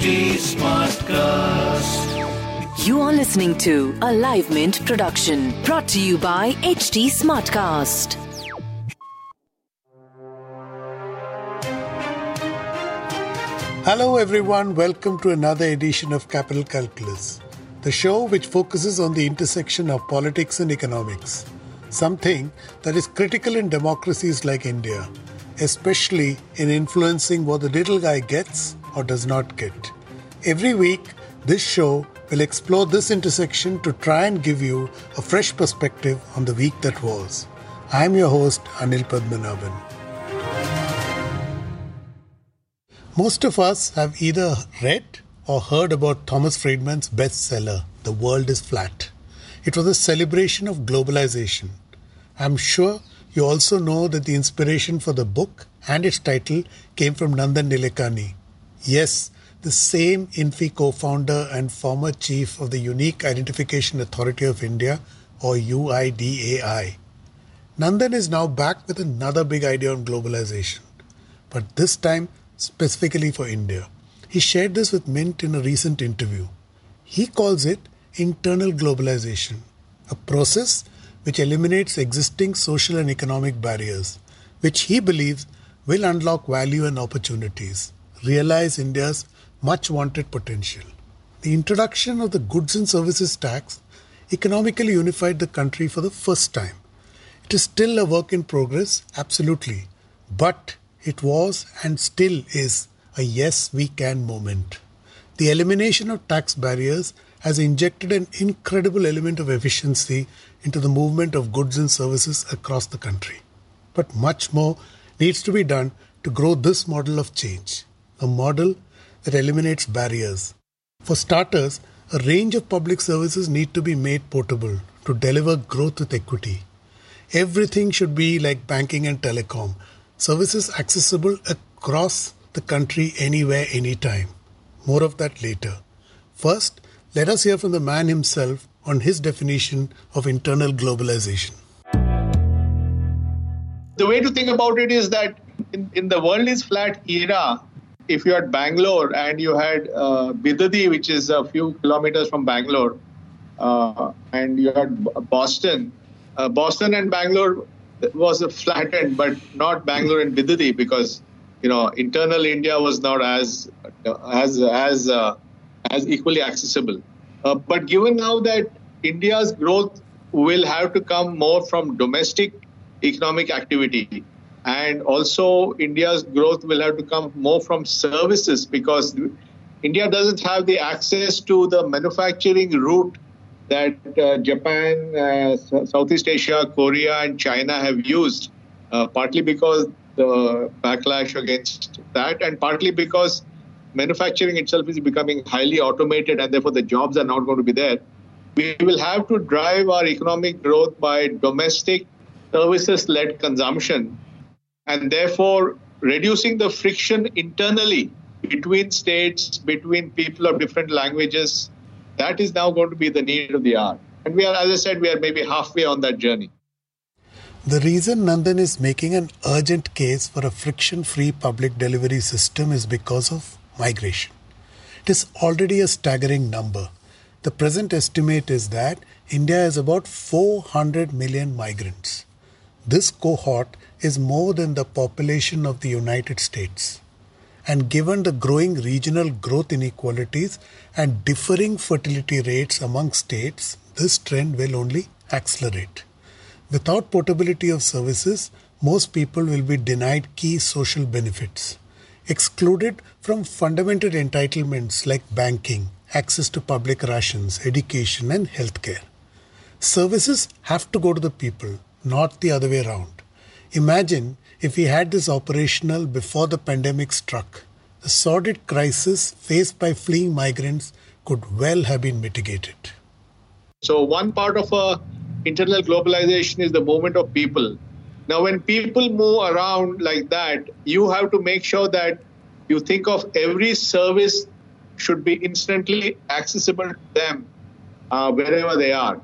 Smartcast. You are listening to a Live Mint production brought to you by HT Smartcast. Hello, everyone. Welcome to another edition of Capital Calculus, the show which focuses on the intersection of politics and economics, something that is critical in democracies like India especially in influencing what the little guy gets or does not get. Every week, this show will explore this intersection to try and give you a fresh perspective on the week that was. I am your host, Anil Padmanabhan. Most of us have either read or heard about Thomas Friedman's bestseller, The World is Flat. It was a celebration of globalization. I'm sure you also know that the inspiration for the book and its title came from Nandan Nilekani. Yes, the same INFI co founder and former chief of the Unique Identification Authority of India, or UIDAI. Nandan is now back with another big idea on globalization, but this time specifically for India. He shared this with Mint in a recent interview. He calls it internal globalization, a process which eliminates existing social and economic barriers, which he believes will unlock value and opportunities, realize India's much wanted potential. The introduction of the goods and services tax economically unified the country for the first time. It is still a work in progress, absolutely, but it was and still is a yes we can moment. The elimination of tax barriers has injected an incredible element of efficiency into the movement of goods and services across the country. But much more needs to be done to grow this model of change, a model that eliminates barriers. For starters, a range of public services need to be made portable to deliver growth with equity. Everything should be like banking and telecom, services accessible across the country anywhere, anytime. More of that later. First, let us hear from the man himself on his definition of internal globalization. The way to think about it is that in, in the world is flat era, if you had Bangalore and you had uh, Bidadi, which is a few kilometers from Bangalore, uh, and you had Boston, uh, Boston and Bangalore was flattened, but not Bangalore and Bidadi because you know internal India was not as as as uh, as equally accessible. Uh, but given now that India's growth will have to come more from domestic economic activity, and also India's growth will have to come more from services because India doesn't have the access to the manufacturing route that uh, Japan, uh, Southeast Asia, Korea, and China have used, uh, partly because the backlash against that, and partly because manufacturing itself is becoming highly automated and therefore the jobs are not going to be there. We will have to drive our economic growth by domestic services led consumption and therefore reducing the friction internally between states, between people of different languages. That is now going to be the need of the hour. And we are, as I said, we are maybe halfway on that journey. The reason Nandan is making an urgent case for a friction free public delivery system is because of migration. It is already a staggering number. The present estimate is that India has about 400 million migrants. This cohort is more than the population of the United States. And given the growing regional growth inequalities and differing fertility rates among states, this trend will only accelerate. Without portability of services, most people will be denied key social benefits excluded from fundamental entitlements like banking, access to public rations, education, and healthcare. Services have to go to the people, not the other way around. Imagine if we had this operational before the pandemic struck. The sordid crisis faced by fleeing migrants could well have been mitigated. So, one part of a internal globalization is the movement of people. Now, when people move around like that, you have to make sure that you think of every service should be instantly accessible to them uh, wherever they are.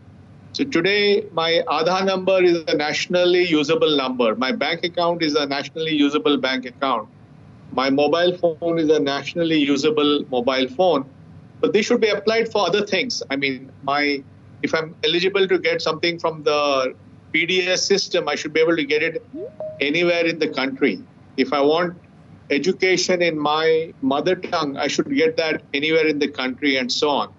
So today, my Aadhaar number is a nationally usable number. My bank account is a nationally usable bank account. My mobile phone is a nationally usable mobile phone. But they should be applied for other things. I mean, my if I'm eligible to get something from the PDS system, I should be able to get it anywhere in the country. If I want education in my mother tongue, I should get that anywhere in the country and so on.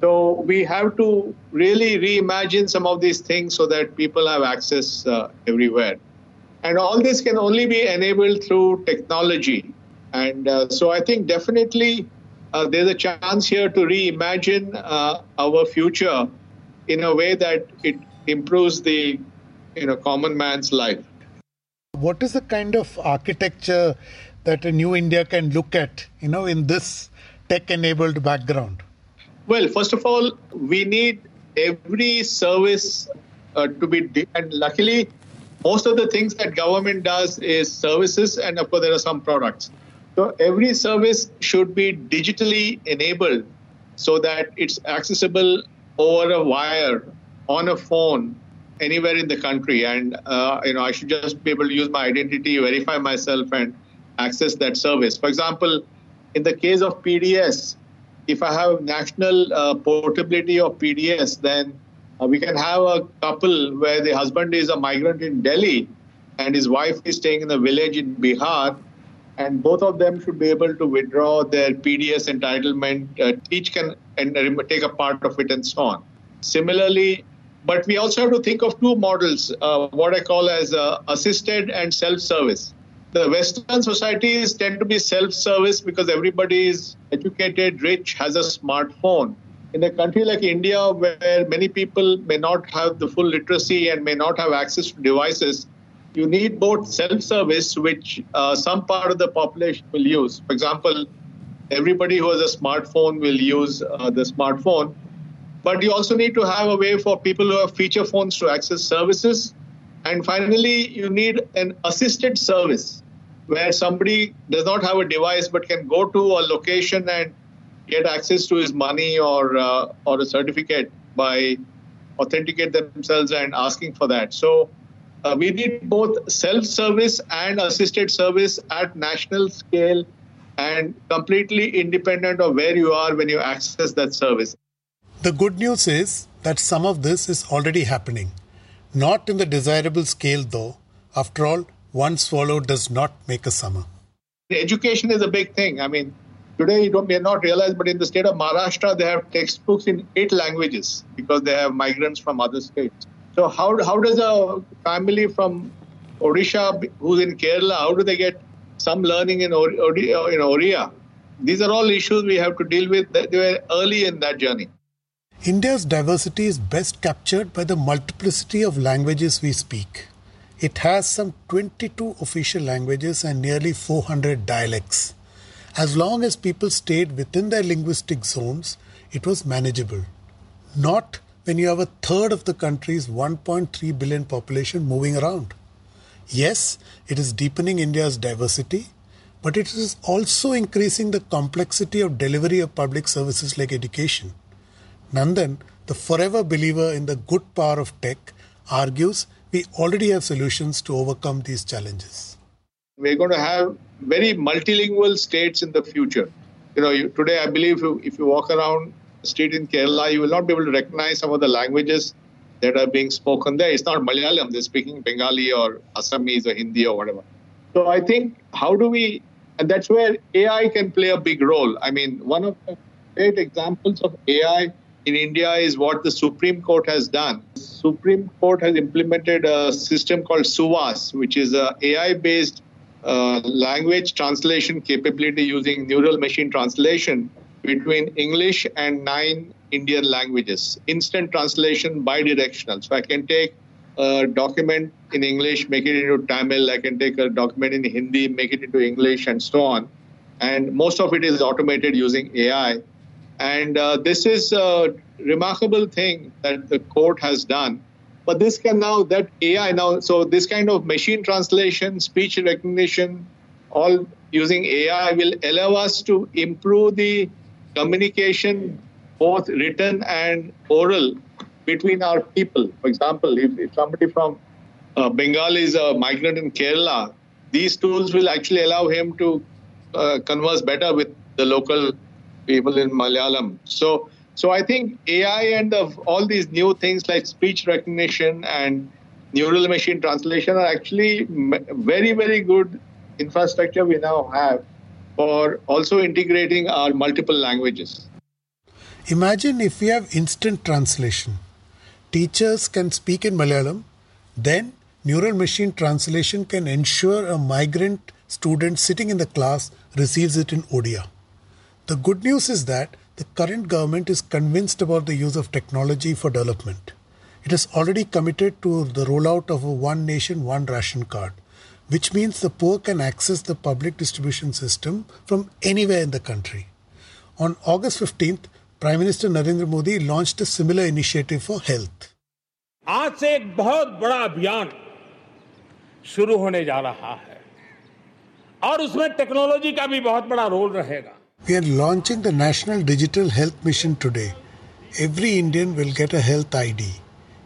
So we have to really reimagine some of these things so that people have access uh, everywhere. And all this can only be enabled through technology. And uh, so I think definitely uh, there's a chance here to reimagine uh, our future in a way that it improves the you know common man's life. What is the kind of architecture that a new India can look at, you know, in this tech-enabled background? Well, first of all, we need every service uh, to be, de- and luckily, most of the things that government does is services, and of course, there are some products. So every service should be digitally enabled so that it's accessible over a wire on a phone anywhere in the country and uh, you know i should just be able to use my identity verify myself and access that service for example in the case of pds if I have national uh, portability of PDS, then uh, we can have a couple where the husband is a migrant in Delhi and his wife is staying in a village in Bihar, and both of them should be able to withdraw their PDS entitlement. Uh, each can and take a part of it and so on. Similarly, but we also have to think of two models, uh, what I call as uh, assisted and self-service the Western societies tend to be self service because everybody is educated, rich, has a smartphone. In a country like India, where many people may not have the full literacy and may not have access to devices, you need both self service, which uh, some part of the population will use. For example, everybody who has a smartphone will use uh, the smartphone. But you also need to have a way for people who have feature phones to access services and finally, you need an assisted service where somebody does not have a device but can go to a location and get access to his money or uh, or a certificate by authenticate themselves and asking for that. So uh, we need both self-service and assisted service at national scale and completely independent of where you are when you access that service. The good news is that some of this is already happening. Not in the desirable scale, though. After all, one swallow does not make a summer. Education is a big thing. I mean, today you don't, may not realize, but in the state of Maharashtra, they have textbooks in eight languages because they have migrants from other states. So how, how does a family from Odisha who's in Kerala, how do they get some learning in, Or, in Oriya? These are all issues we have to deal with. They were early in that journey. India's diversity is best captured by the multiplicity of languages we speak. It has some 22 official languages and nearly 400 dialects. As long as people stayed within their linguistic zones, it was manageable. Not when you have a third of the country's 1.3 billion population moving around. Yes, it is deepening India's diversity, but it is also increasing the complexity of delivery of public services like education. Nandan, the forever believer in the good power of tech, argues we already have solutions to overcome these challenges. We're going to have very multilingual states in the future. You know, you, today I believe if you, if you walk around the street in Kerala, you will not be able to recognize some of the languages that are being spoken there. It's not Malayalam, they're speaking Bengali or Assamese or Hindi or whatever. So I think how do we, and that's where AI can play a big role. I mean, one of the great examples of AI in India is what the Supreme Court has done. Supreme Court has implemented a system called SUVAS, which is a AI-based uh, language translation capability using neural machine translation between English and nine Indian languages. Instant translation bidirectional. So I can take a document in English, make it into Tamil. I can take a document in Hindi, make it into English, and so on. And most of it is automated using AI. And uh, this is a remarkable thing that the court has done. But this can now, that AI now, so this kind of machine translation, speech recognition, all using AI will allow us to improve the communication, both written and oral, between our people. For example, if, if somebody from uh, Bengal is a migrant in Kerala, these tools will actually allow him to uh, converse better with the local people in Malayalam. So, so I think AI and the, all these new things like speech recognition and neural machine translation are actually very, very good infrastructure we now have for also integrating our multiple languages. Imagine if we have instant translation. Teachers can speak in Malayalam, then neural machine translation can ensure a migrant student sitting in the class receives it in Odia. The good news is that the current government is convinced about the use of technology for development. It has already committed to the rollout of a one nation, one ration card which means the poor can access the public distribution system from anywhere in the country. On August 15th, Prime Minister Narendra Modi launched a similar initiative for health. आज से एक बहुत बड़ा अभियान शुरू होने जा रहा है और उसमें टेक्नोलॉजी का भी बहुत बड़ा रोल रहेगा We are launching the National Digital Health Mission today. Every Indian will get a health ID.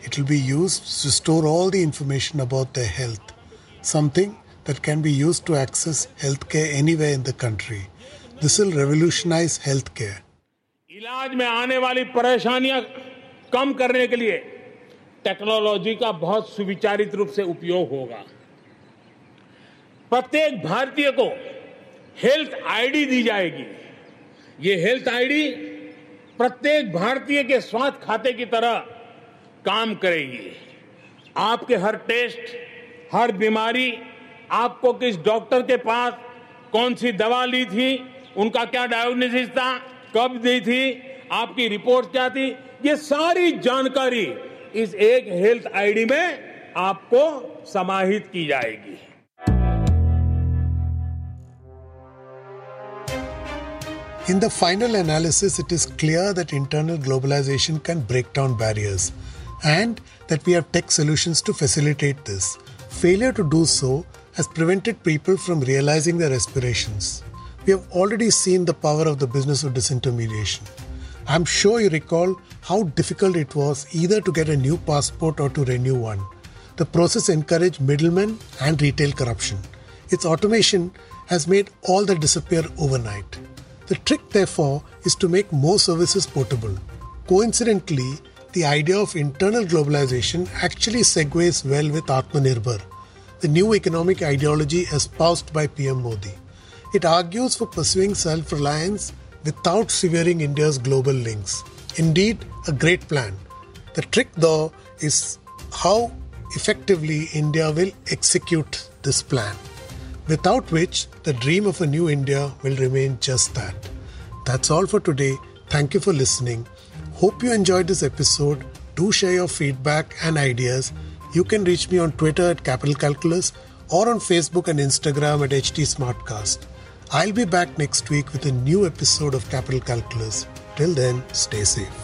It will be used to store all the information about their health something that can be used to access healthcare anywhere in the country. This will revolutionize healthcare. इलाज में आने वाली परेशानियां कम करने के लिए technology का बहुत सुविचारित रूप से उपयोग होगा प्रत्येक भारतीय को हेल्थ आईडी दी जाएगी। ये हेल्थ आईडी प्रत्येक भारतीय के स्वास्थ्य खाते की तरह काम करेगी। आपके हर टेस्ट, हर बीमारी, आपको किस डॉक्टर के पास कौन सी दवा ली थी, उनका क्या डायग्नोसिस था, कब दी थी, आपकी रिपोर्ट क्या थी, ये सारी जानकारी इस एक हेल्थ आईडी में आपको समाहित की जाएगी। In the final analysis, it is clear that internal globalization can break down barriers and that we have tech solutions to facilitate this. Failure to do so has prevented people from realizing their aspirations. We have already seen the power of the business of disintermediation. I'm sure you recall how difficult it was either to get a new passport or to renew one. The process encouraged middlemen and retail corruption. Its automation has made all that disappear overnight. The trick, therefore, is to make more services portable. Coincidentally, the idea of internal globalization actually segues well with Atmanirbhar, the new economic ideology espoused by PM Modi. It argues for pursuing self reliance without severing India's global links. Indeed, a great plan. The trick, though, is how effectively India will execute this plan, without which the dream of a new India will remain just that. That's all for today. Thank you for listening. Hope you enjoyed this episode. Do share your feedback and ideas. You can reach me on Twitter at Capital Calculus or on Facebook and Instagram at HT Smartcast. I'll be back next week with a new episode of Capital Calculus. Till then, stay safe.